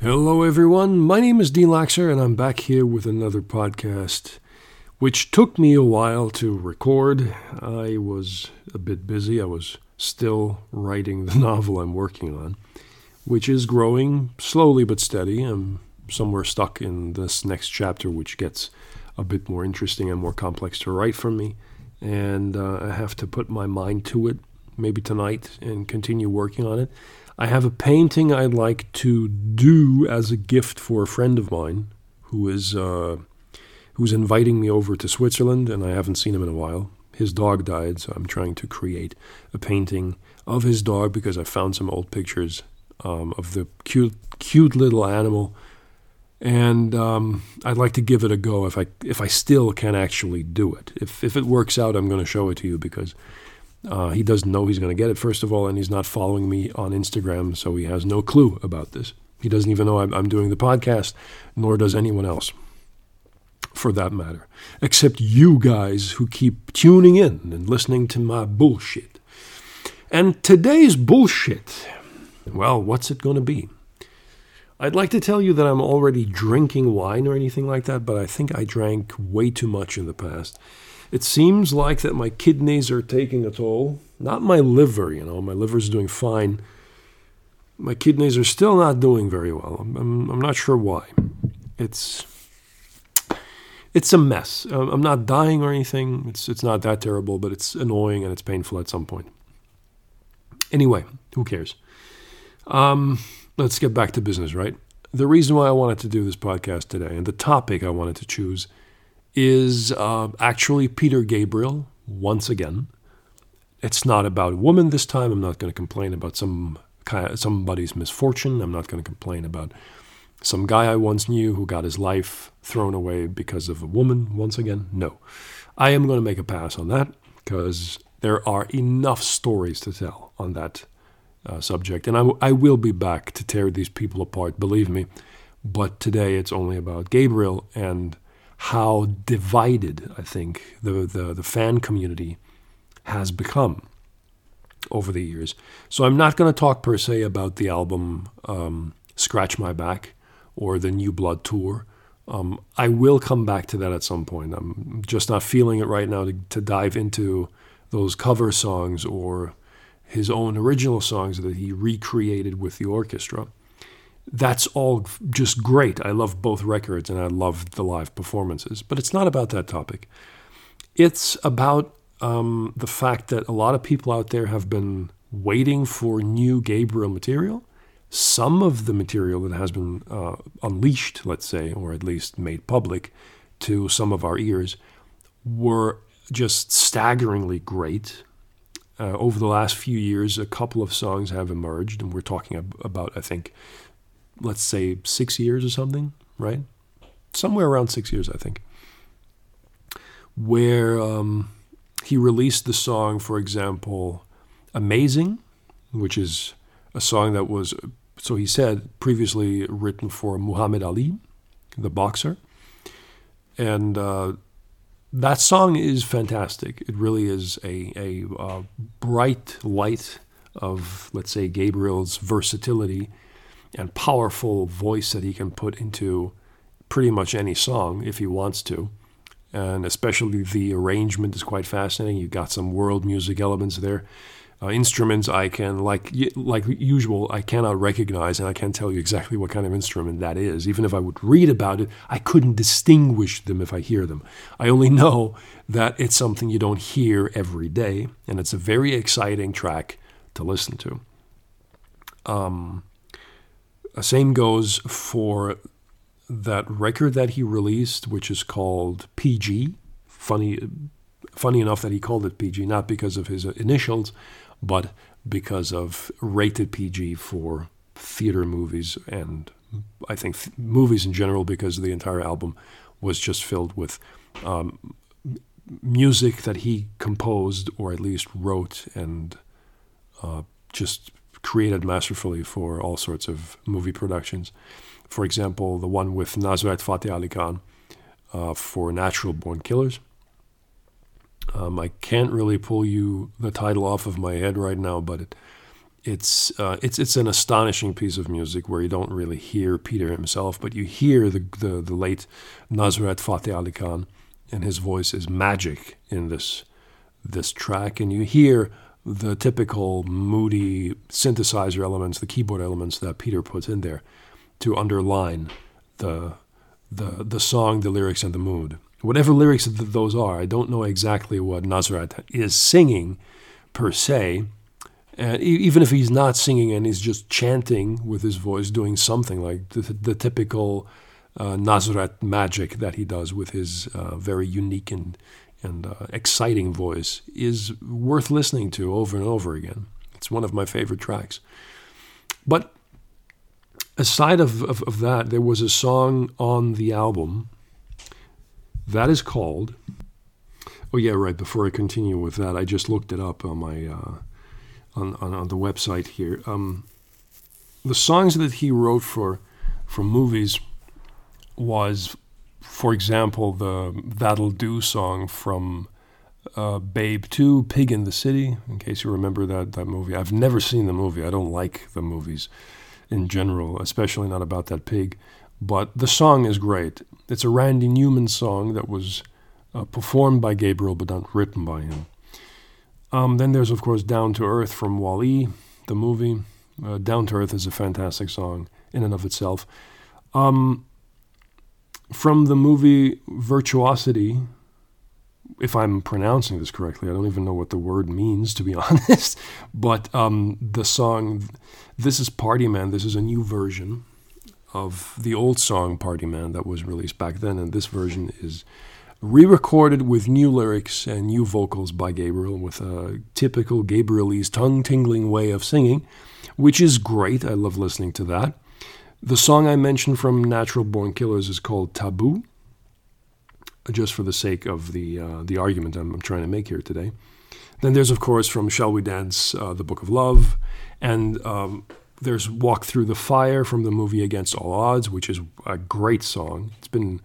Hello, everyone. My name is Dean Laxer, and I'm back here with another podcast, which took me a while to record. I was a bit busy. I was still writing the novel I'm working on, which is growing slowly but steady. I'm somewhere stuck in this next chapter, which gets a bit more interesting and more complex to write for me. And uh, I have to put my mind to it, maybe tonight, and continue working on it. I have a painting I'd like to do as a gift for a friend of mine who is uh, who's inviting me over to Switzerland, and I haven't seen him in a while. His dog died, so I'm trying to create a painting of his dog because I found some old pictures um, of the cute, cute little animal, and um, I'd like to give it a go if I if I still can actually do it. If if it works out, I'm going to show it to you because uh, he doesn't know he's going to get it, first of all, and he's not following me on Instagram, so he has no clue about this. He doesn't even know I'm, I'm doing the podcast, nor does anyone else, for that matter, except you guys who keep tuning in and listening to my bullshit. And today's bullshit, well, what's it going to be? I'd like to tell you that I'm already drinking wine or anything like that, but I think I drank way too much in the past. It seems like that my kidneys are taking a toll. Not my liver, you know, my liver's doing fine. My kidneys are still not doing very well. I'm, I'm, I'm not sure why. It's it's a mess. I'm not dying or anything. It's it's not that terrible, but it's annoying and it's painful at some point. Anyway, who cares? Um, let's get back to business, right? The reason why I wanted to do this podcast today and the topic I wanted to choose is uh, actually Peter Gabriel once again. It's not about a woman this time. I'm not going to complain about some somebody's misfortune. I'm not going to complain about some guy I once knew who got his life thrown away because of a woman once again. No. I am going to make a pass on that because there are enough stories to tell on that uh, subject. And I, w- I will be back to tear these people apart, believe me. But today it's only about Gabriel and how divided I think the, the, the fan community has become over the years. So I'm not going to talk per se about the album um, Scratch My Back or the New Blood tour. Um, I will come back to that at some point. I'm just not feeling it right now to, to dive into those cover songs or his own original songs that he recreated with the orchestra that's all just great. I love both records and I love the live performances. But it's not about that topic. It's about um, the fact that a lot of people out there have been waiting for new Gabriel material. Some of the material that has been uh, unleashed, let's say, or at least made public to some of our ears, were just staggeringly great. Uh, over the last few years, a couple of songs have emerged, and we're talking about, I think, let's say six years or something, right? Somewhere around six years, I think, where um, he released the song, for example, Amazing, which is a song that was, so he said, previously written for Muhammad Ali, the boxer. And uh, that song is fantastic. It really is a, a uh, bright light of, let's say, Gabriel's versatility and powerful voice that he can put into pretty much any song if he wants to. And especially the arrangement is quite fascinating. You've got some world music elements there. Uh, instruments I can, like like usual, I cannot recognize, and I can't tell you exactly what kind of instrument that is. Even if I would read about it, I couldn't distinguish them if I hear them. I only know that it's something you don't hear every day, and it's a very exciting track to listen to. Um, same goes for that record that he released, which is called PG. Funny, funny enough that he called it PG, not because of his initials, but because of rated PG for theater movies and I think th- movies in general, because the entire album was just filled with um, music that he composed or at least wrote and uh, just created masterfully for all sorts of movie productions. For example, the one with Nusrat Fateh Ali Khan uh, for Natural Born Killers. Um, I can't really pull you the title off of my head right now, but it, it's uh, it's it's an astonishing piece of music where you don't really hear Peter himself, but you hear the the, the late Nusrat Fateh Ali Khan, and his voice is magic in this this track, and you hear the typical moody synthesizer elements, the keyboard elements that Peter puts in there to underline the the the song, the lyrics, and the mood. Whatever lyrics those are, I don't know exactly what Nazareth is singing per se and even if he's not singing and he's just chanting with his voice, doing something like the, the typical uh, Nusrat magic that he does with his uh, very unique and, and uh, exciting voice, is worth listening to over and over again. It's one of my favorite tracks. But aside of, of, of that, there was a song on the album that is called. Oh, yeah, right. Before I continue with that, I just looked it up on my uh, on, on, on the website here. Um, the songs that he wrote for for movies was, for example, the "That'll Do" song from uh, Babe 2, Pig in the City, in case you remember that, that movie. I've never seen the movie. I don't like the movies in general, especially not about that pig. But the song is great. It's a Randy Newman song that was uh, performed by Gabriel but not written by him. Um, then there's, of course, Down to Earth from Wall-E, the movie. Uh, Down to Earth is a fantastic song in and of itself. Um, from the movie Virtuosity, if I'm pronouncing this correctly, I don't even know what the word means, to be honest. But um, the song, This is Party Man, this is a new version of the old song Party Man that was released back then. And this version is re recorded with new lyrics and new vocals by Gabriel with a typical Gabrielese tongue tingling way of singing, which is great. I love listening to that. The song I mentioned from Natural Born Killers is called Taboo, just for the sake of the, uh, the argument I'm, I'm, trying to make here today. Then there's, of course, from Shall We Dance, uh, The Book of Love, and um, there's Walk Through the Fire from the movie Against All Odds, which is a great song. It's been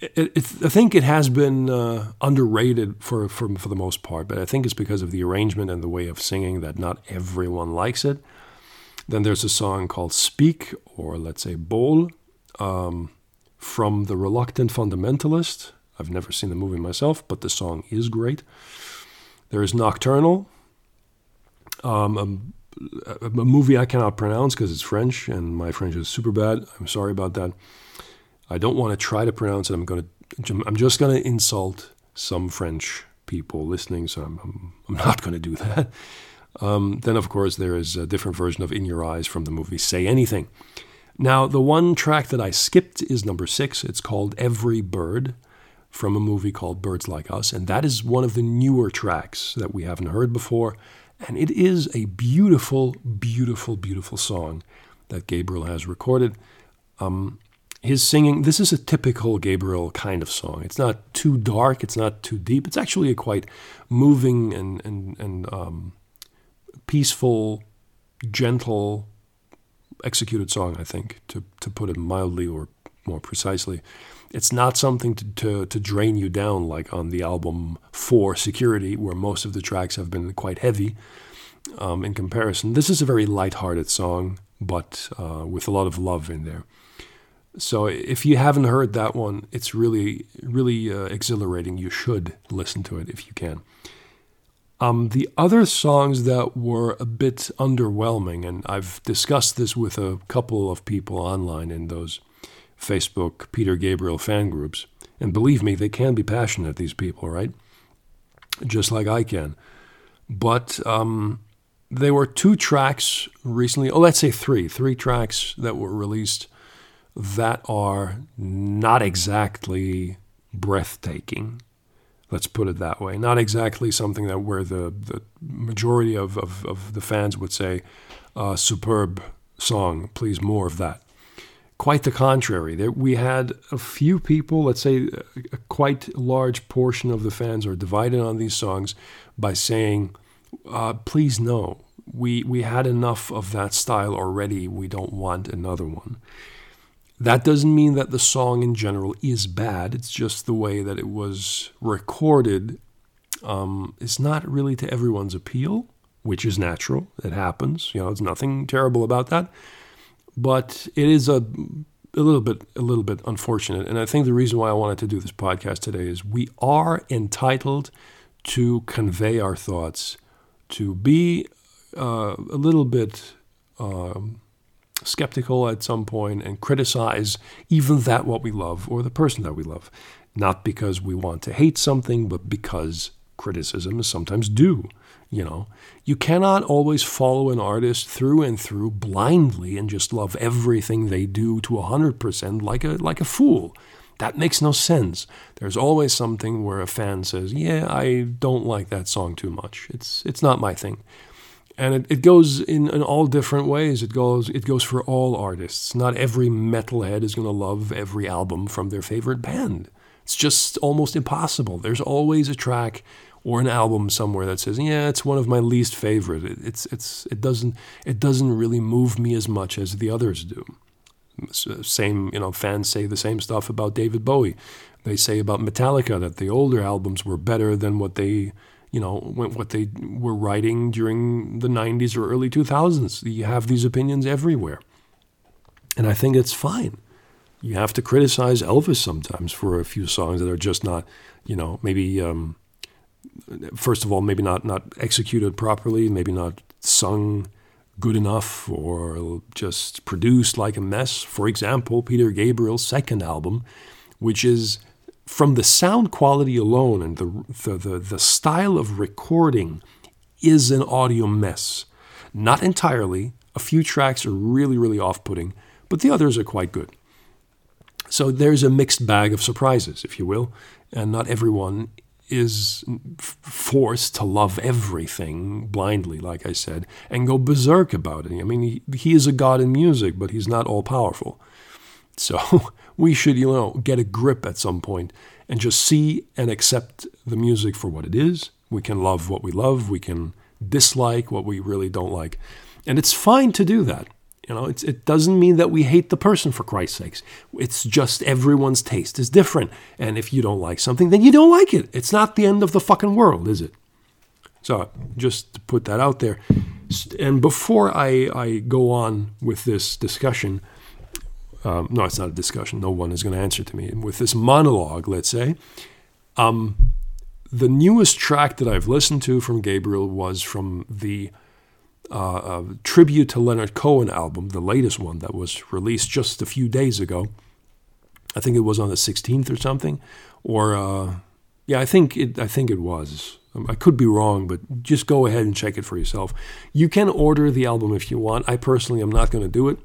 it, I think it has been uh, underrated for, for for the most part, but I think it's because of the arrangement and the way of singing that not everyone likes it. Then there's a song called "Speak" or let's say "Bol" um, from the Reluctant Fundamentalist. I've never seen the movie myself, but the song is great. There is "Nocturnal," um, a, a movie I cannot pronounce because it's French and my French is super bad. I'm sorry about that. I don't want to try to pronounce it. I'm going to. I'm just going to insult some French people listening, so I'm, I'm, I'm not going to do that. Um, then, of course, there is a different version of In Your Eyes from the movie Say Anything. Now, the one track that I skipped is number six. It's called Every Bird from a movie called Birds Like Us, and that is one of the newer tracks that we haven't heard before. And it is a beautiful, beautiful, beautiful song that Gabriel has recorded. Um, his singing, this is a typical Gabriel kind of song. It's not too dark, it's not too deep. It's actually a quite moving and, and, and um, peaceful, gentle, executed song, I think, to, to put it mildly or more precisely. It's not something to, to, to drain you down like on the album For Security, where most of the tracks have been quite heavy um, in comparison. This is a very light-hearted song, but uh, with a lot of love in there. So if you haven't heard that one, it's really, really uh, exhilarating. You should listen to it if you can. Um, the other songs that were a bit underwhelming, and I've discussed this with a couple of people online in those Facebook Peter Gabriel fan groups, and believe me, they can be passionate, these people, right? Just like I can. But um, there were two tracks recently, oh, let's say three, three tracks that were released that are not exactly breathtaking. Let's put it that way. Not exactly something that where the, the majority of, of, of the fans would say, uh, superb song, please more of that. Quite the contrary. There, we had a few people, let's say a, quite large portion of the fans are divided on these songs by saying, uh, please no, we, we had enough of that style already. We don't want another one. That doesn't mean that the song in general is bad. It's just the way that it was recorded um, not really to everyone's appeal. which is natural. It happens. You know, it's nothing terrible about that. But it is a a little bit a little bit unfortunate. And I think the reason why I wanted to do this podcast today is we are entitled to convey our thoughts, to be uh, a little bit um, skeptical at some point and criticize even that what we love or the person that we love. Not because we want to hate something, but because criticism is sometimes due. You know, you cannot always follow an artist through and through blindly and just love everything they do to 100% like a like a fool. That makes no sense. There's always something where a fan says, "Yeah, I don't like that song too much. It's it's not my thing." And it, it goes in, in all different ways. It goes it goes for all artists. Not every metalhead is going to love every album from their favorite band. It's just almost impossible. There's always a track or an album somewhere that says, "Yeah, it's one of my least favorite. It, it's it's it doesn't it doesn't really move me as much as the others do." Same, you know, fans say the same stuff about David Bowie. They say about Metallica that the older albums were better than what they, you know, what they were writing during the 90s or early 2000s. You have these opinions everywhere. And I think it's fine. You have to criticize Elvis sometimes for a few songs that are just not, you know, maybe um, first of all, maybe not not executed properly, maybe not sung good enough, or just produced like a mess. For example, Peter Gabriel's second album, which is from the sound quality alone and the the, the, style of recording is an audio mess. Not entirely. A few tracks are really, really off putting, but the others are quite good. So there's a mixed bag of surprises, if you will, and not everyone is forced to love everything blindly, like I said, and go berserk about it. I mean, he, he is a god in music, but he's not all powerful. So we should, you know, get a grip at some point and just see and accept the music for what it is. We can love what we love. We can dislike what we really don't like. And it's fine to do that. You know, it doesn't mean that we hate the person for Christ's sakes. It's just everyone's taste is different. And if you don't like something, then you don't like it. It's not the end of the fucking world, is it? So just to put that out there. And before I, I go on with this discussion, um, no, it's not a discussion. No one is going to answer to me. With this monologue, let's say, um, the newest track that I've listened to from Gabriel was from the uh, a tribute to Leonard Cohen album, the latest one that was released just a few days ago. I think it was on the 16th or something, or uh, yeah, I think it. I think it was. Um, I could be wrong, but just go ahead and check it for yourself. You can order the album if you want. I personally am not going to do it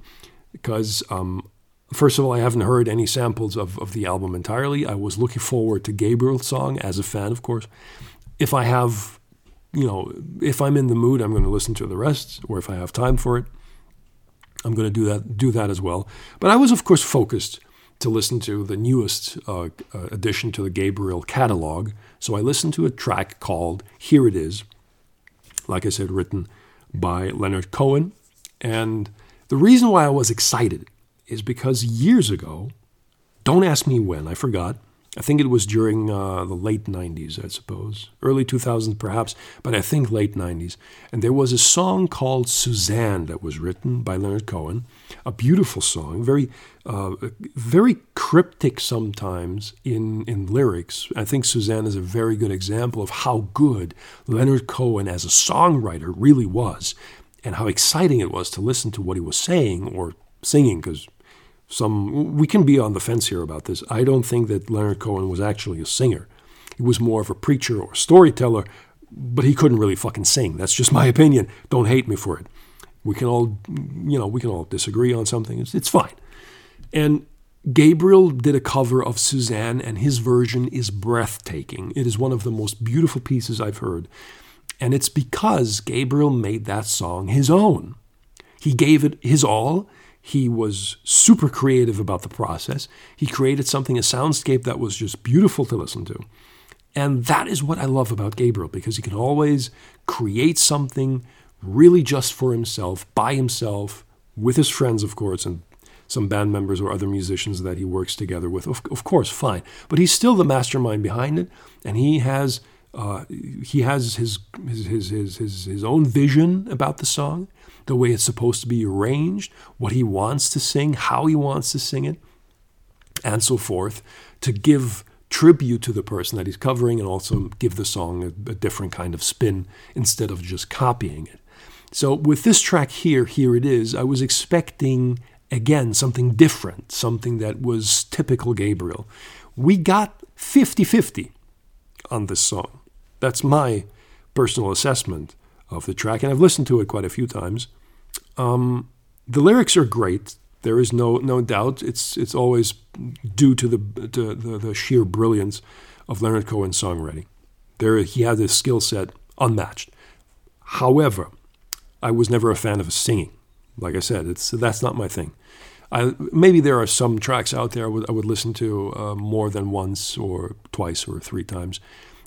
because, um, first of all, I haven't heard any samples of, of the album entirely. I was looking forward to Gabriel's song as a fan, of course. If I have you know, if I'm in the mood, I'm going to listen to the rest, or if I have time for it, I'm going to do that do that as well. But I was, of course, focused to listen to the newest uh, uh, addition to the Gabriel catalog. So I listened to a track called "Here It Is," like I said, written by Leonard Cohen. And the reason why I was excited is because years ago, don't ask me when, I forgot. I think it was during uh, the late 90s, I suppose, early 2000s perhaps, but I think late 90s. And there was a song called Suzanne that was written by Leonard Cohen, a beautiful song, very, uh, very cryptic sometimes in, in lyrics. I think Suzanne is a very good example of how good Leonard Cohen as a songwriter really was, and how exciting it was to listen to what he was saying or singing, because some we can be on the fence here about this. I don't think that Leonard Cohen was actually a singer. He was more of a preacher or storyteller, but he couldn't really fucking sing. That's just my opinion. Don't hate me for it. We can all, you know, we can all disagree on something. It's, it's fine. And Gabriel did a cover of Suzanne, and his version is breathtaking. It is one of the most beautiful pieces I've heard. And it's because Gabriel made that song his own. He gave it his all. He was super creative about the process. He created something, a soundscape that was just beautiful to listen to. And that is what I love about Gabriel because he can always create something really just for himself, by himself, with his friends, of course, and some band members or other musicians that he works together with. Of, of course, fine. But he's still the mastermind behind it, and he has Uh, he has his his, his his his own vision about the song, the way it's supposed to be arranged, what he wants to sing, how he wants to sing it, and so forth, to give tribute to the person that he's covering and also give the song a, a different kind of spin instead of just copying it. So with this track here, here it is, I was expecting again something different, something that was typical Gabriel. We got 50 50 on this song. That's my personal assessment of the track, and I've listened to it quite a few times. Um, the lyrics are great. There is no no doubt. It's it's always due to the to the, the sheer brilliance of Leonard Cohen's songwriting. There he had this skill set unmatched. However, I was never a fan of his singing. Like I said, it's that's not my thing. I, maybe there are some tracks out there I would, I would listen to uh, more than once or twice or three times,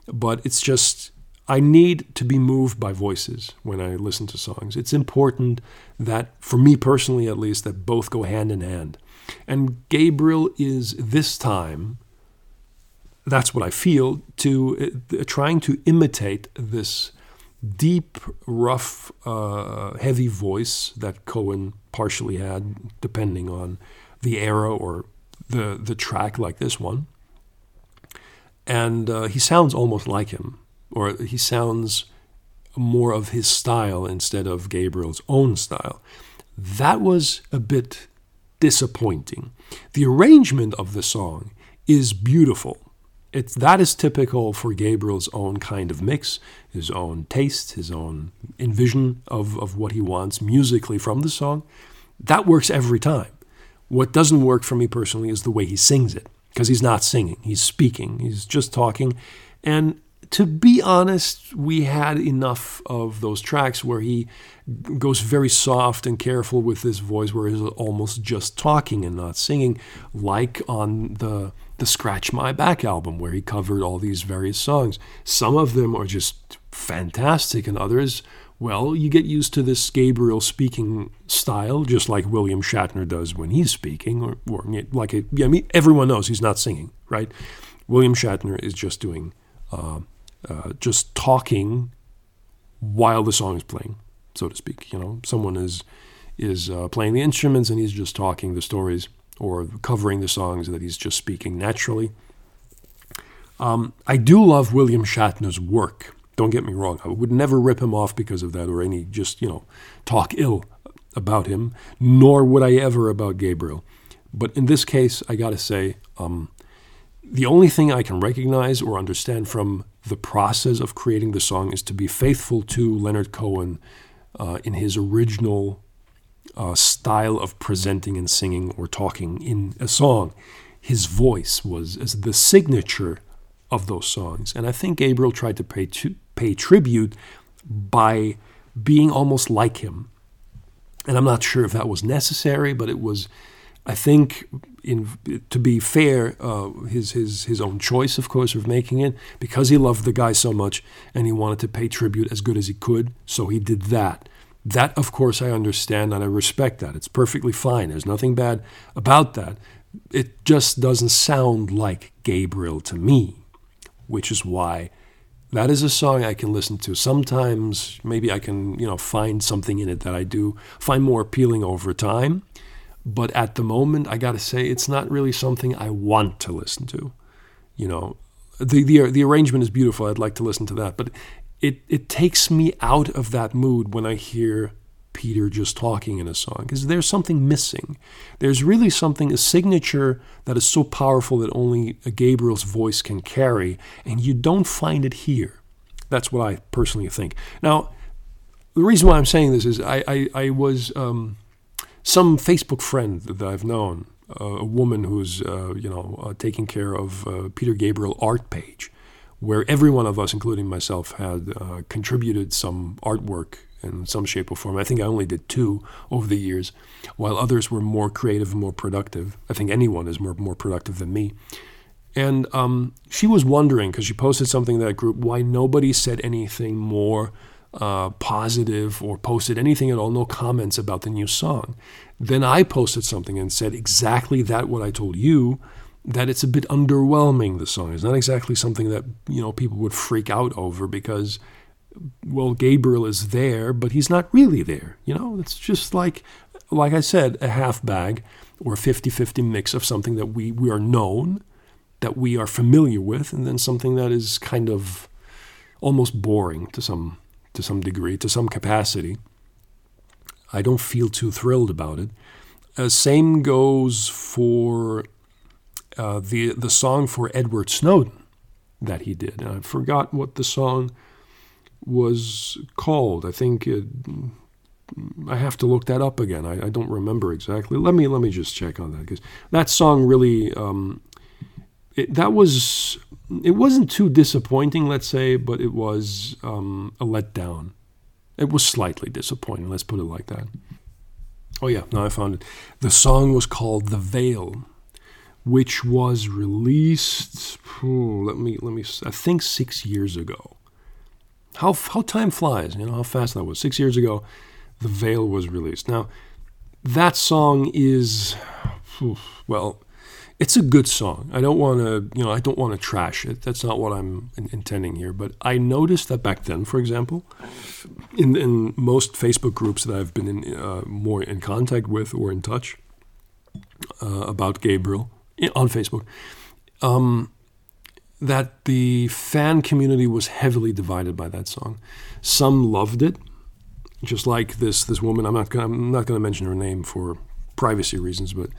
but it's just I need to be moved by voices when I listen to songs. It's important that, for me personally at least, that both go hand in hand. And Gabriel is this time, that's what I feel, to uh, trying to imitate this deep, rough, uh, heavy voice that Cohen partially had, depending on the era or the the track, like this one. And uh, he sounds almost like him, or he sounds more of his style instead of Gabriel's own style. That was a bit disappointing. The arrangement of the song is beautiful. It's, that is typical for Gabriel's own kind of mix, his own taste, his own envision of, of what he wants musically from the song. That works every time. What doesn't work for me personally is the way he sings it, because he's not singing, he's speaking, he's just talking. And to be honest, we had enough of those tracks where he goes very soft and careful with his voice, where he's almost just talking and not singing, like on the the Scratch My Back album, where he covered all these various songs. Some of them are just fantastic, and others, well, you get used to this Gabriel speaking style, just like William Shatner does when he's speaking, or, or like I mean, everyone knows he's not singing, right? William Shatner is just doing, uh, uh, just talking while the song is playing, so to speak. You know, someone is is uh, playing the instruments and he's just talking the stories or covering the songs that he's just speaking naturally. Um, I do love William Shatner's work. Don't get me wrong. I would never rip him off because of that or any just, you know, talk ill about him, nor would I ever about Gabriel. But in this case, I got to say, um, the only thing I can recognize or understand from the process of creating the song is to be faithful to Leonard Cohen uh, in his original uh, style of presenting and singing or talking in a song. His voice was as the signature of those songs. And I think Gabriel tried to pay, to, pay tribute by being almost like him. And I'm not sure if that was necessary, but it was, I think, in, to be fair, uh, his, his, his own choice, of course, of making it, because he loved the guy so much and he wanted to pay tribute as good as he could. So he did that. That, of course, I understand and I respect that. It's perfectly fine. There's nothing bad about that. It just doesn't sound like Gabriel to me, which is why that is a song I can listen to. Sometimes maybe I can, you know, find something in it that I do find more appealing over time. But at the moment, I got to say, it's not really something I want to listen to. You know, the, the the arrangement is beautiful. I'd like to listen to that, but it it takes me out of that mood when I hear Peter just talking in a song because there's something missing. There's really something a signature that is so powerful that only Gabriel's voice can carry, and you don't find it here. That's what I personally think. Now, the reason why I'm saying this is I I, I was um, some Facebook friend that I've known, uh, a woman who's uh, you know uh, taking care of uh, Peter Gabriel art page where every one of us, including myself, had uh, contributed some artwork in some shape or form. I think I only did two over the years, while others were more creative and more productive. I think anyone is more more productive than me. And um, she was wondering because she posted something in that group why nobody said anything more uh, positive or posted anything at all, no comments about the new song. Then I posted something and said exactly that what I told you that it's a bit underwhelming. The song is not exactly something that you know people would freak out over because well, Gabriel is there, but he's not really there. You know, it's just like, like I said, a half bag or a 50 50 mix of something that we, we are known, that we are familiar with, and then something that is kind of almost boring to some, to some degree, to some capacity. I don't feel too thrilled about it. Uh, same goes for uh, the the song for Edward Snowden that he did. And I forgot what the song was called. I think it, I have to look that up again. I, I, don't remember exactly. Let me let me just check on that because that song really um, it, that was it wasn't too disappointing, let's say, but it was um, a letdown. It was slightly disappointing. Let's put it like that. Oh yeah, now I found it. The song was called "The Veil," which was released. Oh, let me let me. I think six years ago how, how time flies, you know, how fast that was. Six years ago, The Veil was released. Now, that song is, well, it's a good song. I don't want to, you know, I don't want to trash it. That's not what I'm in- intending here. But I noticed that back then, for example, in, in most Facebook groups that I've been in, uh, more in contact with or in touch uh, about Gabriel on Facebook, um, that the fan community was heavily divided by that song. Some loved it, just like this this woman. I'm not gonna, I'm not going to mention her name for privacy reasons, but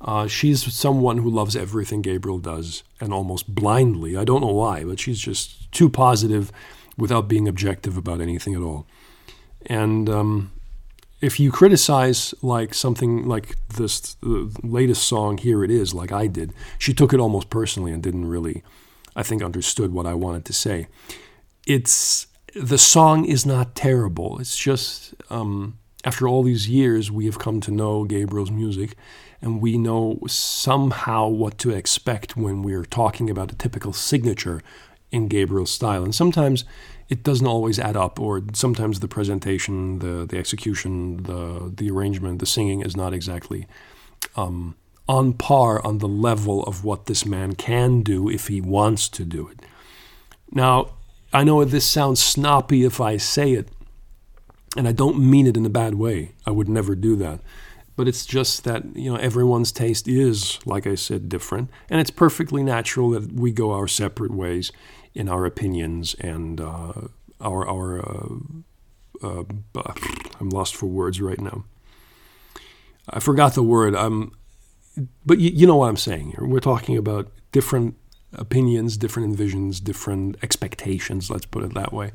uh, she's someone who loves everything Gabriel does and almost blindly. I don't know why, but she's just too positive without being objective about anything at all. And um, if you criticize like something like this the latest song, here it is, like I did, she took it almost personally and didn't really I think, understood what I wanted to say. It's the song is not terrible. It's just um, after all these years, we have come to know Gabriel's music, and we know somehow what to expect when we're talking about a typical signature in Gabriel's style. And sometimes it doesn't always add up, or sometimes the presentation, the the execution, the the arrangement, the singing is not exactly um, on par on the level of what this man can do if he wants to do it. Now, I know this sounds snoppy if I say it, and I don't mean it in a bad way. I would never do that. But it's just that, you know, everyone's taste is, like I said, different. And it's perfectly natural that we go our separate ways in our opinions and uh, our, our uh, uh, I'm lost for words right now. I forgot the word. I'm, but you, you know what I'm saying here. We're talking about different opinions, different envisions, different expectations, let's put it that way,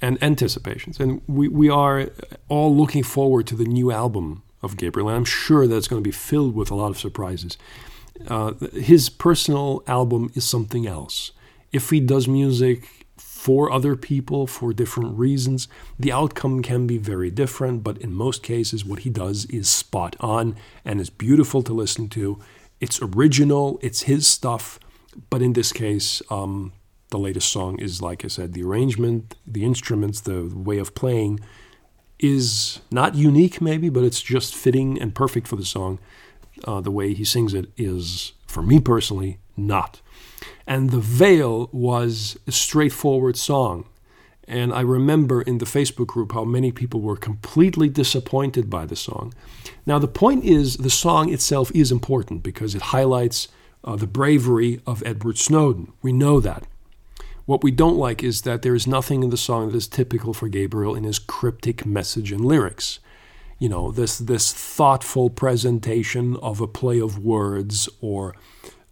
and anticipations. And we, we are all looking forward to the new album of Gabriel, and I'm sure that's going to be filled with a lot of surprises. Uh, his personal album is something else. If he does music for other people for different reasons. The outcome can be very different, but in most cases, what he does is spot on and is beautiful to listen to. It's original, it's his stuff, but in this case, um, the latest song is, like I said, the arrangement, the instruments, the way of playing is not unique, maybe, but it's just fitting and perfect for the song. Uh, the way he sings it is, for me personally, not. And The Veil was a straightforward song. And I remember in the Facebook group how many people were completely disappointed by the song. Now, the point is, the song itself is important because it highlights uh, the bravery of Edward Snowden. We know that. What we don't like is that there is nothing in the song that is typical for Gabriel in his cryptic message and lyrics. You know, this, this thoughtful presentation of a play of words or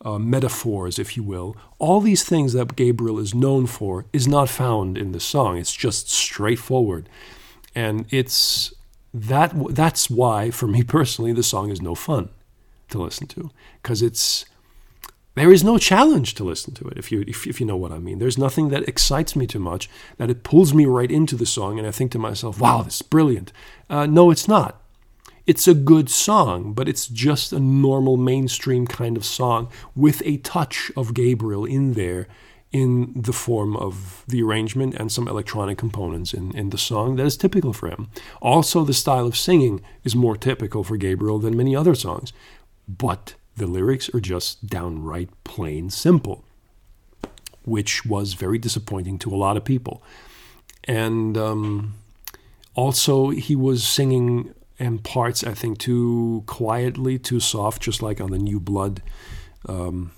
uh, metaphors, if you will, all these things that Gabriel is known for is not found in the song. It's just straightforward, and it's that. That's why, for me personally, the song is no fun to listen to because it's there is no challenge to listen to it if you if, if you know what I mean. There's nothing that excites me too much that it pulls me right into the song, and I think to myself, "Wow, this is brilliant." Uh, no, it's not. It's a good song, but it's just a normal mainstream kind of song with a touch of Gabriel in there in the form of the arrangement and some electronic components in, in the song that is typical for him. Also, the style of singing is more typical for Gabriel than many other songs. But The lyrics are just downright plain simple, which was very disappointing to a lot of people. And um, also, he was singing in parts, I think, too quietly, too soft, just like on the New Blood. Um,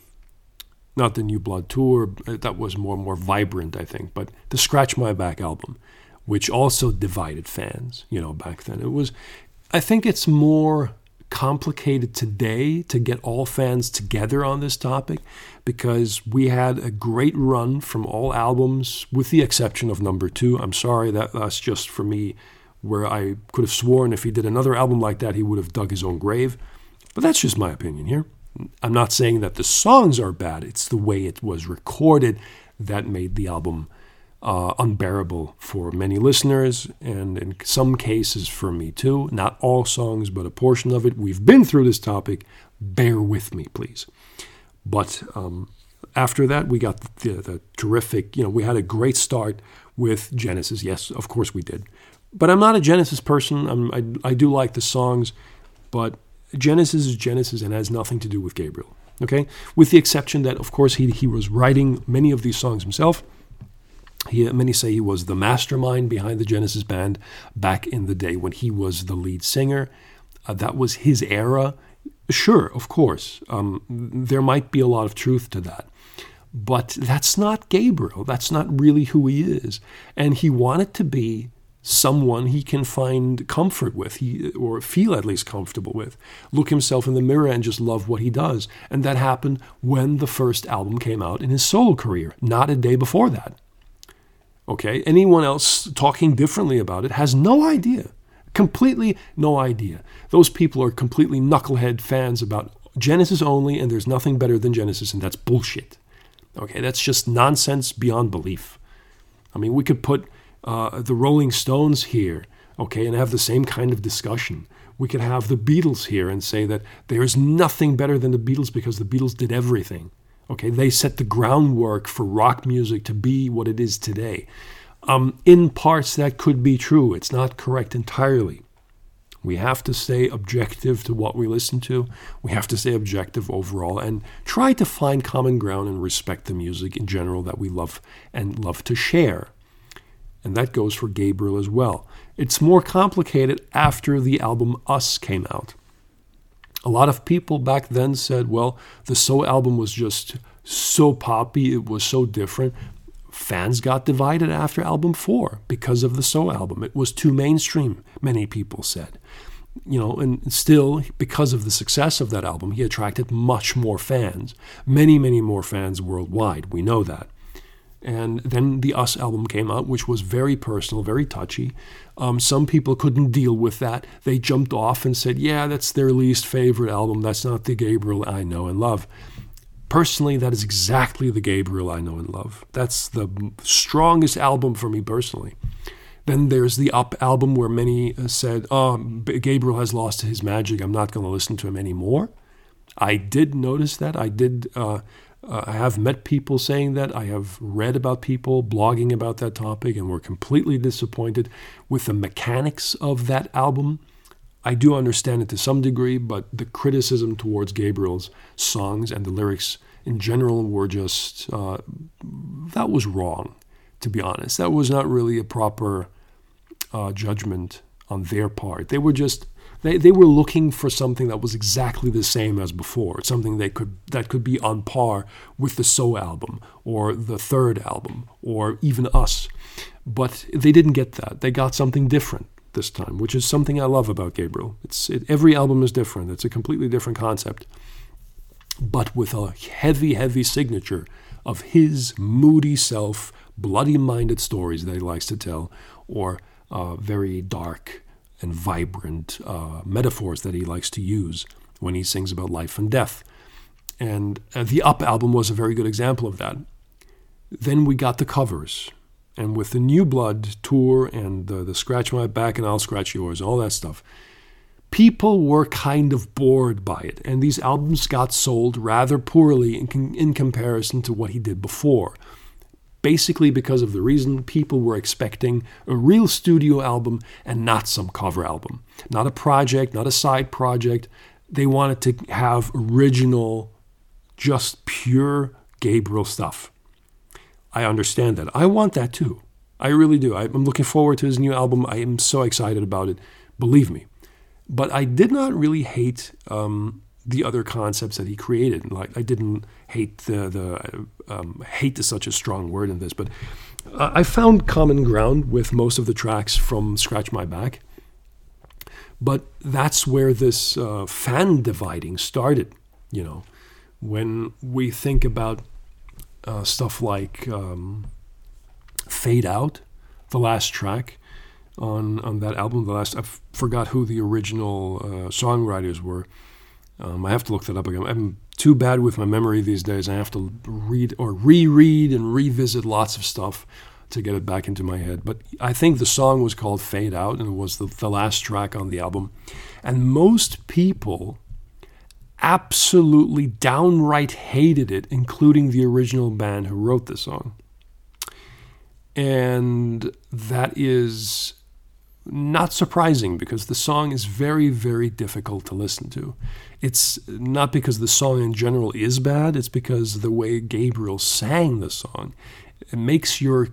not the New Blood tour, that was more more vibrant, I think. But the Scratch My Back album, which also divided fans, you know, back then. It was, I think it's more complicated today to get all fans together on this topic because we had a great run from all albums, with the exception of number two. I'm sorry, that that's just for me, where I could have sworn if he did another album like that, he would have dug his own grave. But that's just my opinion here. I'm not saying that the songs are bad, it's the way it was recorded that made the album uh, unbearable for many listeners, and in some cases for me too. Not all songs, but a portion of it. We've been through this topic. Bear with me, please. But um, after that, we got the, the, terrific, you know, we had a great start with Genesis. Yes, of course we did. But I'm not a Genesis person. I, I do like the songs, but Genesis is Genesis and has nothing to do with Gabriel. Okay? With the exception that, of course, he, he was writing many of these songs himself he, many say he was the mastermind behind the Genesis band back in the day when he was the lead singer. Uh, that was his era. Sure, of course, um, there might be a lot of truth to that. But that's not Gabriel. That's not really who he is. And he wanted to be someone he can find comfort with, he, or feel at least comfortable with. Look himself in the mirror and just love what he does. And that happened when the first album came out in his solo career, not a day before that. Okay, anyone else talking differently about it has no idea. Completely no idea. Those people are completely knucklehead fans about Genesis only, and there's nothing better than Genesis, and that's bullshit. Okay, that's just nonsense beyond belief. I mean, we could put uh, the Rolling Stones here, okay, and have the same kind of discussion. We could have the Beatles here and say that there's nothing better than the Beatles because the Beatles did everything. Okay, they set the groundwork for rock music to be what it is today. Um, in parts, that could be true. It's not correct entirely. We have to stay objective to what we listen to. We have to stay objective overall and try to find common ground and respect the music in general that we love and love to share. And that goes for Gabriel as well. It's more complicated after the album Us came out. A lot of people back then said, well, the So album was just so poppy, it was so different. Fans got divided after album four because of the So album. It was too mainstream, many people said. You know, and still, because of the success of that album, he attracted much more fans, many, many more fans worldwide. We know that. And then the Us album came out, which was very personal, very touchy. Um, some people couldn't deal with that. They jumped off and said, Yeah, that's their least favorite album. That's not the Gabriel I know and love. Personally, that is exactly the Gabriel I know and love. That's the strongest album for me personally. Then there's the Up album where many uh, said, Oh, Gabriel has lost his magic. I'm not going to listen to him anymore. I did notice that. I did. Uh, uh, I have met people saying that. I have read about people blogging about that topic and were completely disappointed with the mechanics of that album. I do understand it to some degree, but the criticism towards Gabriel's songs and the lyrics in general were just, uh, that was wrong, to be honest. That was not really a proper uh, judgment on their part. They were just they, they were looking for something that was exactly the same as before, something they could that could be on par with the So album or the third album or even us. But they didn't get that. They got something different this time, which is something I love about Gabriel. It's it, every album is different. It's a completely different concept, but with a heavy, heavy signature of his moody self, bloody-minded stories that he likes to tell, or uh, very dark and vibrant uh, metaphors that he likes to use when he sings about life and death. And uh, the Up album was a very good example of that. Then we got the covers. And with the New Blood tour and the, the Scratch My Back and I'll Scratch Yours, all that stuff, people were kind of bored by it. And these albums got sold rather poorly in, in comparison to what he did before basically because of the reason people were expecting a real studio album and not some cover album. Not a project, not a side project, they wanted to have original, just pure Gabriel stuff. I understand that. I want that too. I really do. I'm looking forward to his new album. I am so excited about it. Believe me. But I did not really hate um, the other concepts that he created. Like I didn't hate the the um, hate is such a strong word in this, but I found common ground with most of the tracks from Scratch My Back. But that's where this uh, fan dividing started. You know, when we think about uh, stuff like um, Fade Out, the last track on on that album. The last I forgot who the original uh, songwriters were. Um, I have to look that up again. I'm too bad with my memory these days. I have to read or reread and revisit lots of stuff to get it back into my head. But I think the song was called Fade Out and it was the, the last track on the album. And most people absolutely downright hated it, including the original band who wrote the song. And that is not surprising because the song is very, very difficult to listen to. It's not because the song in general is bad, it's because the way Gabriel sang the song. It makes your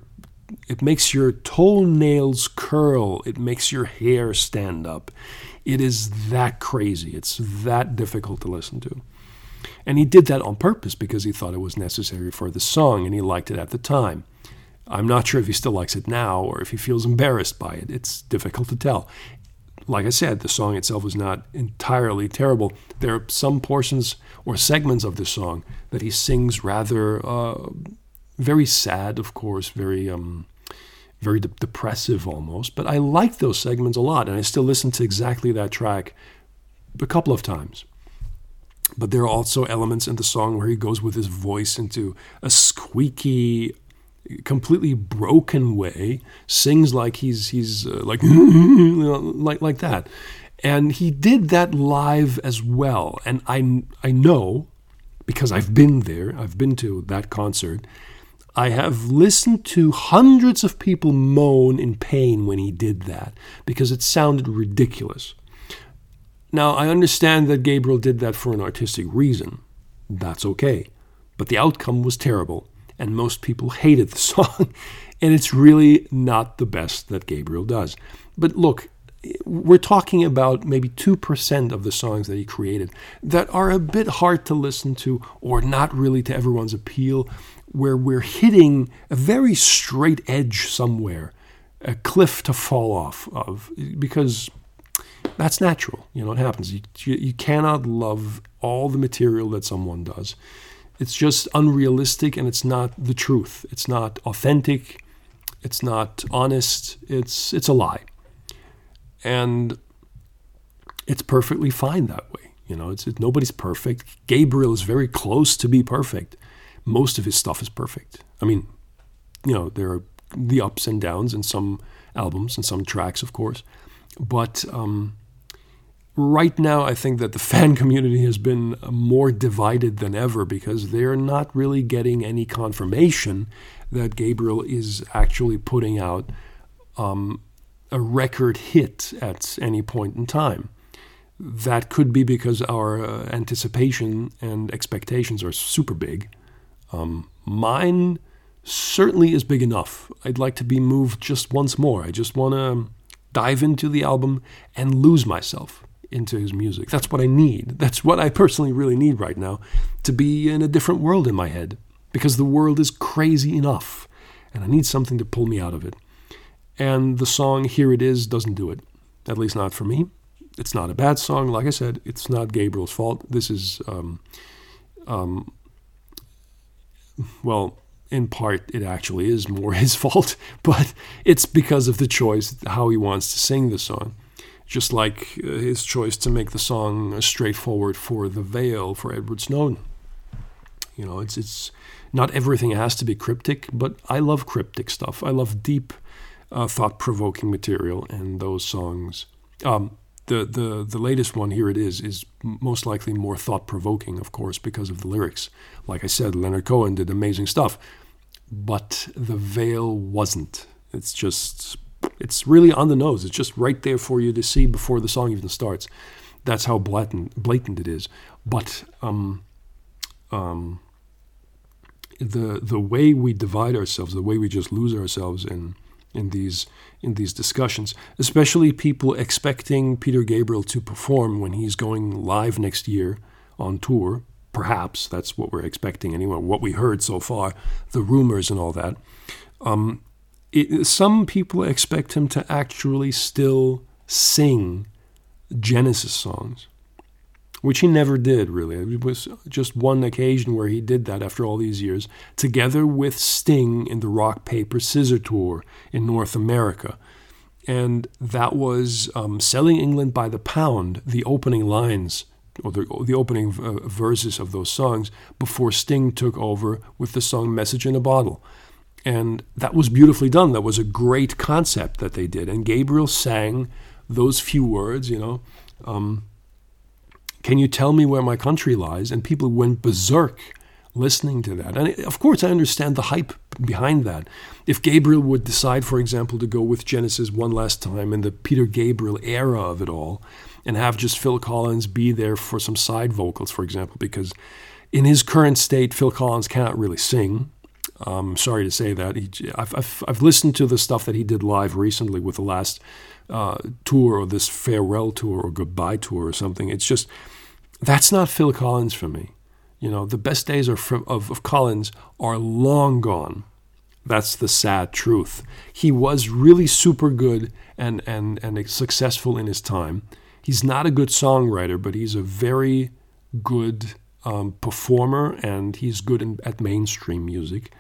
it makes your toenails curl, it makes your hair stand up. It is that crazy. It's that difficult to listen to. And he did that on purpose because he thought it was necessary for the song and he liked it at the time. I'm not sure if he still likes it now or if he feels embarrassed by it. It's difficult to tell. Like I said, the song itself was not entirely terrible. There are some portions or segments of the song that he sings rather uh, very sad, of course, very um, very de- depressive almost. But I like those segments a lot, and I still listen to exactly that track a couple of times. But there are also elements in the song where he goes with his voice into a squeaky, completely broken way, sings like he's he's uh, like like like that, and he did that live as well. And I I know because I've been there, I've been to that concert. I have listened to hundreds of people moan in pain when he did that because it sounded ridiculous. Now, I understand that Gabriel did that for an artistic reason. That's okay. But the outcome was terrible and most people hated the song. and it's really not the best that Gabriel does. But look, we're talking about maybe 2% of the songs that he created that are a bit hard to listen to or not really to everyone's appeal, where we're hitting a very straight edge somewhere, a cliff to fall off of, because that's natural. You know, it happens. You, you, you cannot love all the material that someone does. It's just unrealistic and it's not the truth. It's not authentic. It's not honest. It's it's a lie. And it's perfectly fine that way. You know, it's it, nobody's perfect. Gabriel is very close to be perfect. Most of his stuff is perfect. I mean, you know, there are the ups and downs in some albums and some tracks, of course, but um, right now, I think that the fan community has been more divided than ever because they're not really getting any confirmation that Gabriel is actually putting out um, a record hit at any point in time. That could be because our uh, anticipation and expectations are super big. Um, mine certainly is big enough. I'd like to be moved just once more. I just want to dive into the album and lose myself into his music. That's what I need. That's what I personally really need right now to be in a different world in my head because the world is crazy enough and I need something to pull me out of it. And the song Here It Is doesn't do it, at least not for me. It's not a bad song. Like I said, it's not Gabriel's fault. This is, um, um, well, in part, it actually is more his fault, but it's because of the choice, how he wants to sing the song just like uh, his choice to make the song straightforward for The Veil for Edward Snowden. You know, it's it's not everything has to be cryptic, but I love cryptic stuff. I love deep, uh, thought-provoking material, and those songs. Um, the the the latest one here it is is most likely more thought-provoking, of course, because of the lyrics. Like I said, Leonard Cohen did amazing stuff, but The Veil wasn't. It's just it's really on the nose. It's just right there for you to see before the song even starts. That's how blatant, blatant it is. But um, um, the the way we divide ourselves, the way we just lose ourselves in in these in these discussions, especially people expecting Peter Gabriel to perform when he's going live next year on tour. Perhaps that's what we're expecting anyway. What we heard so far, the rumors and all that. Um, it, some people expect him to actually still sing Genesis songs which he never did really. It was just one occasion where he did that after all these years, together with Sting in the Rock Paper Scissor Tour in North America. And that was um, Selling England by the Pound, the opening lines, or the, the opening uh, verses of those songs, before Sting took over with the song Message in a Bottle. And that was beautifully done. That was a great concept that they did. And Gabriel sang those few words, you know. Um, can you tell me where my country lies? And people went berserk listening to that. And of course, I understand the hype behind that. If Gabriel would decide, for example, to go with Genesis one last time in the Peter Gabriel era of it all, and have just Phil Collins be there for some side vocals, for example, because in his current state, Phil Collins cannot really sing. Um, sorry to say that. He, I've, I've, I've, listened to the stuff that he did live recently with the last uh, tour or this farewell tour or goodbye tour or something. It's just, that's not Phil Collins for me. You know, the best days of, of, of Collins are long gone. That's the sad truth. He was really super good and, and, and successful in his time. He's not a good songwriter, but he's a very good um, performer and he's good in, at mainstream music.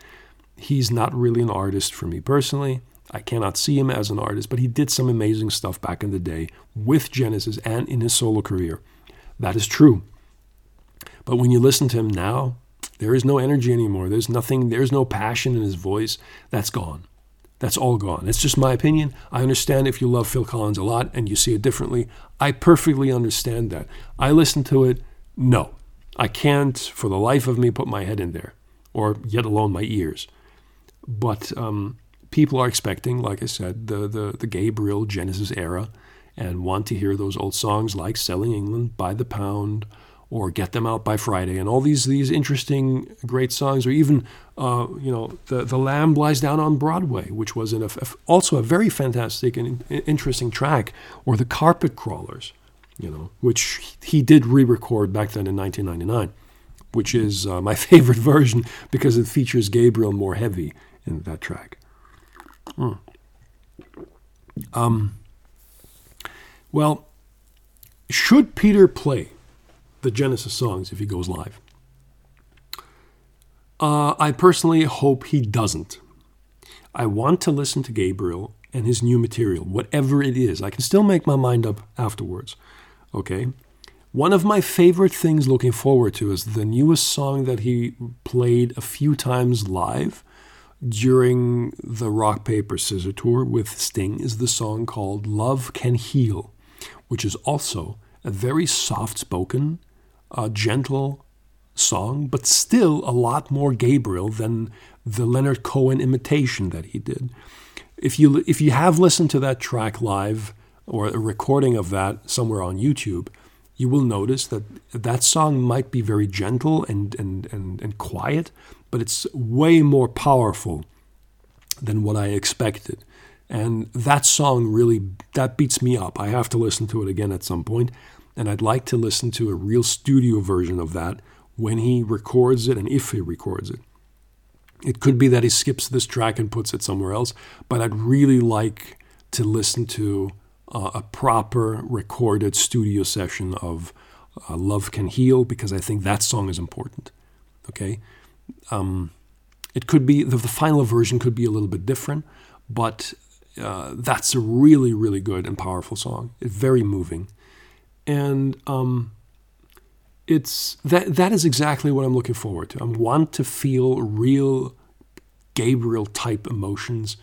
He's not really an artist for me personally. I cannot see him as an artist, but he did some amazing stuff back in the day with Genesis and in his solo career. That is true. But when you listen to him now, there is no energy anymore. There's nothing, there's no passion in his voice. That's gone. That's all gone. It's just my opinion. I understand if you love Phil Collins a lot and you see it differently. I perfectly understand that. I listen to it. No, I can't for the life of me put my head in there, or yet alone my ears. But um, people are expecting, like I said, the, the, the Gabriel Genesis era and want to hear those old songs like Selling England by the Pound or Get Them Out by Friday and all these these interesting great songs or even uh, you know the the Lamb Lies Down on Broadway which was a, also a very fantastic and interesting track or the Carpet Crawlers you know which he did re-record back then in 1999 which is uh, my favorite version because it features Gabriel more heavy in that track. Hmm. Um, well, should Peter play the Genesis songs if he goes live? Uh, I personally hope he doesn't. I want to listen to Gabriel and his new material, whatever it is. I can still make my mind up afterwards. Okay? One of my favorite things looking forward to is the newest song that he played a few times live during the Rock Paper Scissor tour with Sting is the song called Love Can Heal which is also a very soft spoken, uh, gentle song, but still a lot more Gabriel than the Leonard Cohen imitation that he did. If you, if you have listened to that track live or a recording of that somewhere on YouTube, you will notice that that song might be very gentle and, and, and, and quiet, but it's way more powerful than what I expected. And that song really that beats me up. I have to listen to it again at some point, and I'd like to listen to a real studio version of that when he records it and if he records it. It could be that he skips this track and puts it somewhere else, but I'd really like to listen to uh, a proper recorded studio session of uh, Love Can Heal because I think that song is important. Okay? Um, it could be, the, the final version could be a little bit different, but uh, that's a really, really good and powerful song. It's very moving, and um, it's that that is exactly what I'm looking forward to. I want to feel real Gabriel type emotions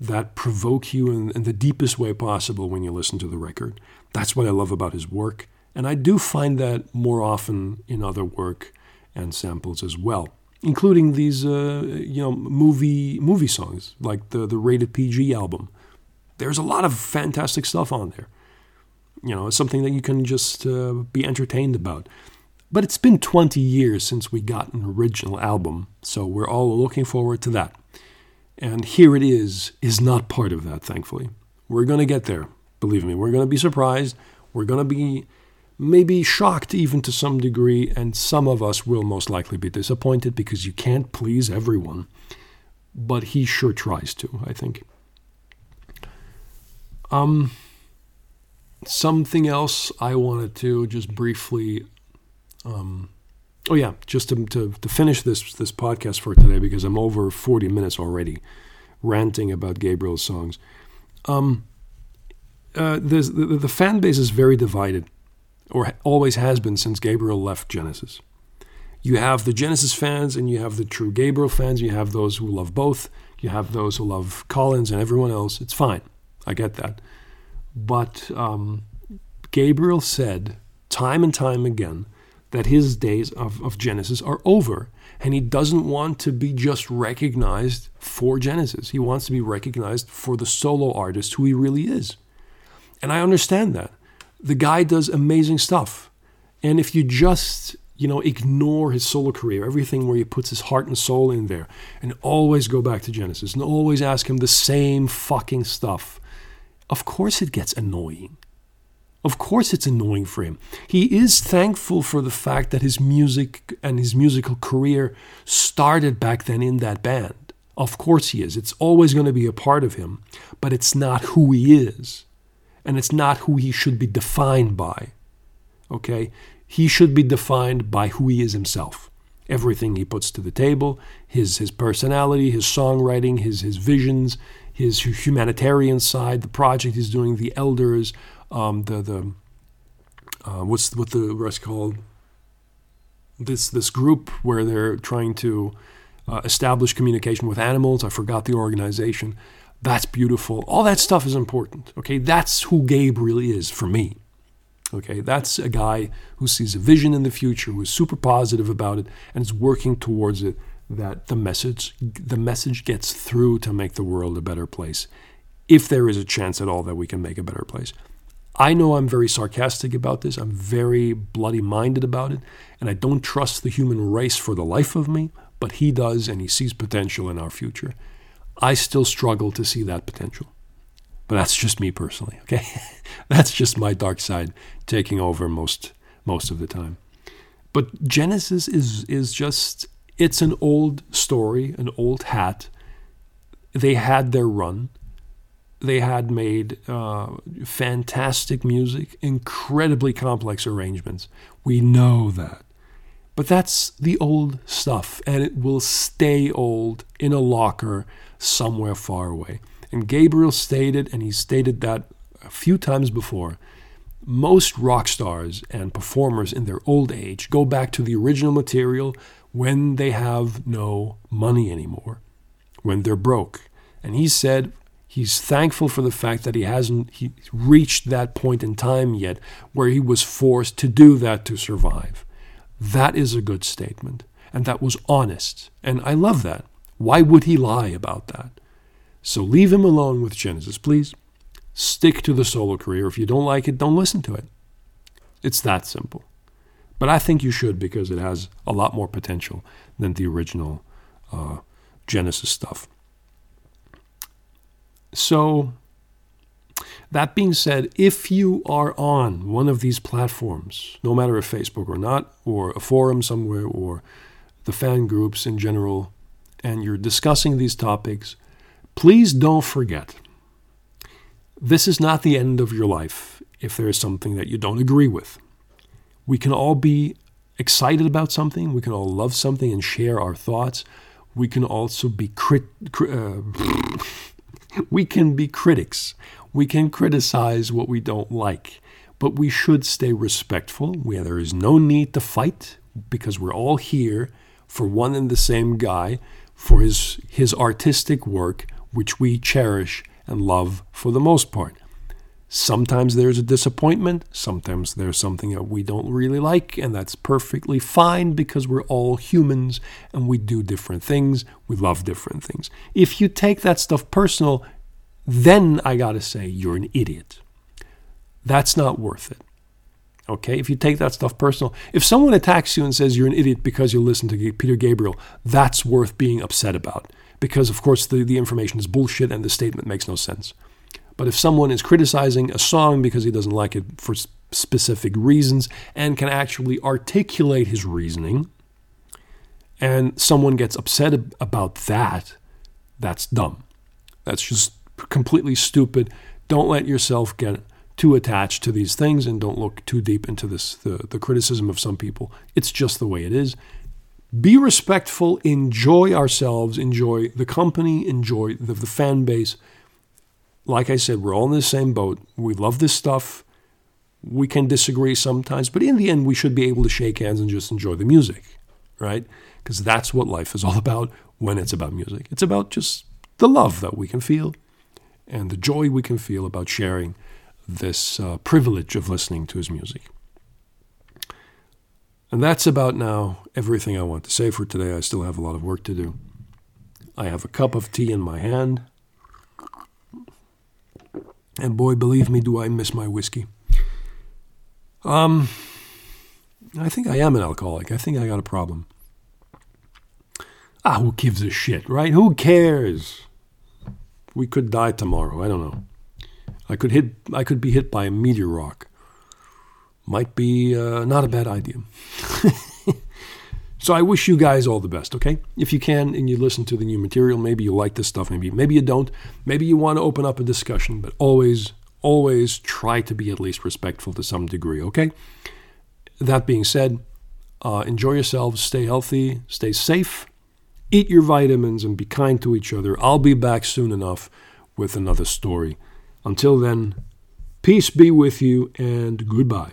that provoke you in, in the deepest way possible when you listen to the record. That's what I love about his work, and I do find that more often in other work and samples as well including these uh, you know movie movie songs like the the rated PG album. There's a lot of fantastic stuff on there. You know, it's something that you can just uh, be entertained about. But it's been 20 years since we got an original album, so we're all looking forward to that. And Here It Is is not part of that, thankfully. We're going to get there, believe me. We're going to be surprised. We're going to be maybe shocked even to some degree, and some of us will most likely be disappointed because you can't please everyone. But he sure tries to, I think. Um, something else I wanted to just briefly um, oh yeah, just to, to, to finish this this podcast for today because I'm over 40 minutes already ranting about Gabriel's songs. Um, uh, the, the, fan base is very divided, or always has been since Gabriel left Genesis. You have the Genesis fans and you have the true Gabriel fans. You have those who love both. You have those who love Collins and everyone else. It's fine. I get that. But um, Gabriel said time and time again that his days of, of Genesis are over. And he doesn't want to be just recognized for Genesis. He wants to be recognized for the solo artist who he really is. And I understand that. The guy does amazing stuff. And if you just, you know, ignore his solo career, everything where he puts his heart and soul in there, and always go back to Genesis and always ask him the same fucking stuff, of course it gets annoying. Of course, it's annoying for him. He is thankful for the fact that his music and his musical career started back then in that band. Of course, he is. It's always going to be a part of him, but it's not who he is. And it's not who he should be defined by. Okay? He should be defined by who he is himself. Everything he puts to the table, his, his personality, his songwriting, his, his visions, his humanitarian side, the project he's doing, the elders, um, the the uh, what's what the rest called this this group where they're trying to uh, establish communication with animals. I forgot the organization. That's beautiful. All that stuff is important. Okay, that's who Gabriel is for me. Okay, that's a guy who sees a vision in the future, who is super positive about it, and is working towards it. That the message the message gets through to make the world a better place, if there is a chance at all that we can make a better place. I know I'm very sarcastic about this. I'm very bloody minded about it. And I don't trust the human race for the life of me, but he does, and he sees potential in our future. I still struggle to see that potential. But that's just me personally, okay? that's just my dark side taking over most most of the time. But Genesis is is just it's an old story, an old hat. They had their run they had made uh, fantastic music, incredibly complex arrangements. We know that. But that's the old stuff, and it will stay old in a locker somewhere far away. And Gabriel stated, and he stated that a few times before, most rock stars and performers in their old age go back to the original material when they have no money anymore, when they're broke. And he said, He's thankful for the fact that he hasn't he reached that point in time yet where he was forced to do that to survive. That is a good statement. And that was honest. And I love that. Why would he lie about that? So leave him alone with Genesis, please. Stick to the solo career. If you don't like it, don't listen to it. It's that simple. But I think you should because it has a lot more potential than the original uh, Genesis stuff. So, that being said, if you are on one of these platforms, no matter if Facebook or not, or a forum somewhere, or the fan groups in general, and you're discussing these topics, please don't forget this is not the end of your life if there is something that you don't agree with. We can all be excited about something, we can all love something and share our thoughts. We can also be crit. Uh, we can be critics. We can criticize what we don't like, but we should stay respectful where there is no need to fight because we're all here for one and the same guy for his his artistic work which we cherish and love for the most part. Sometimes there's a disappointment, sometimes there's something that we don't really like, and that's perfectly fine because we're all humans and we do different things, we love different things. If you take that stuff personal, then I gotta say you're an idiot. That's not worth it. Okay, if you take that stuff personal, if someone attacks you and says you're an idiot because you listen to Peter Gabriel, that's worth being upset about because, of course, the, the information is bullshit and the statement makes no sense. But if someone is criticizing a song because he doesn't like it for specific reasons and can actually articulate his reasoning, and someone gets upset about that, that's dumb. That's just completely stupid. Don't let yourself get too attached to these things and don't look too deep into this the, the criticism of some people. It's just the way it is. Be respectful, enjoy ourselves, enjoy the company, enjoy the, the fan base. Like I said, we're all in the same boat. We love this stuff. We can disagree sometimes, but in the end, we should be able to shake hands and just enjoy the music, right? Because that's what life is all about when it's about music. It's about just the love that we can feel and the joy we can feel about sharing this uh, privilege of listening to his music. And that's about now everything I want to say for today. I still have a lot of work to do. I have a cup of tea in my hand. And boy, believe me, do I miss my whiskey. Um, I think I am an alcoholic. I think I got a problem. Ah, who gives a shit, right? Who cares? We could die tomorrow. I don't know. I could hit. I could be hit by a meteor rock. Might be uh, not a bad idea. so I wish you guys all the best. Okay, if you can and you listen to the new material, maybe you like this stuff. Maybe maybe you don't. Maybe you want to open up a discussion. But always always try to be at least respectful to some degree. Okay. That being said, uh, enjoy yourselves. Stay healthy. Stay safe. Eat your vitamins and be kind to each other. I'll be back soon enough with another story. Until then, peace be with you and goodbye.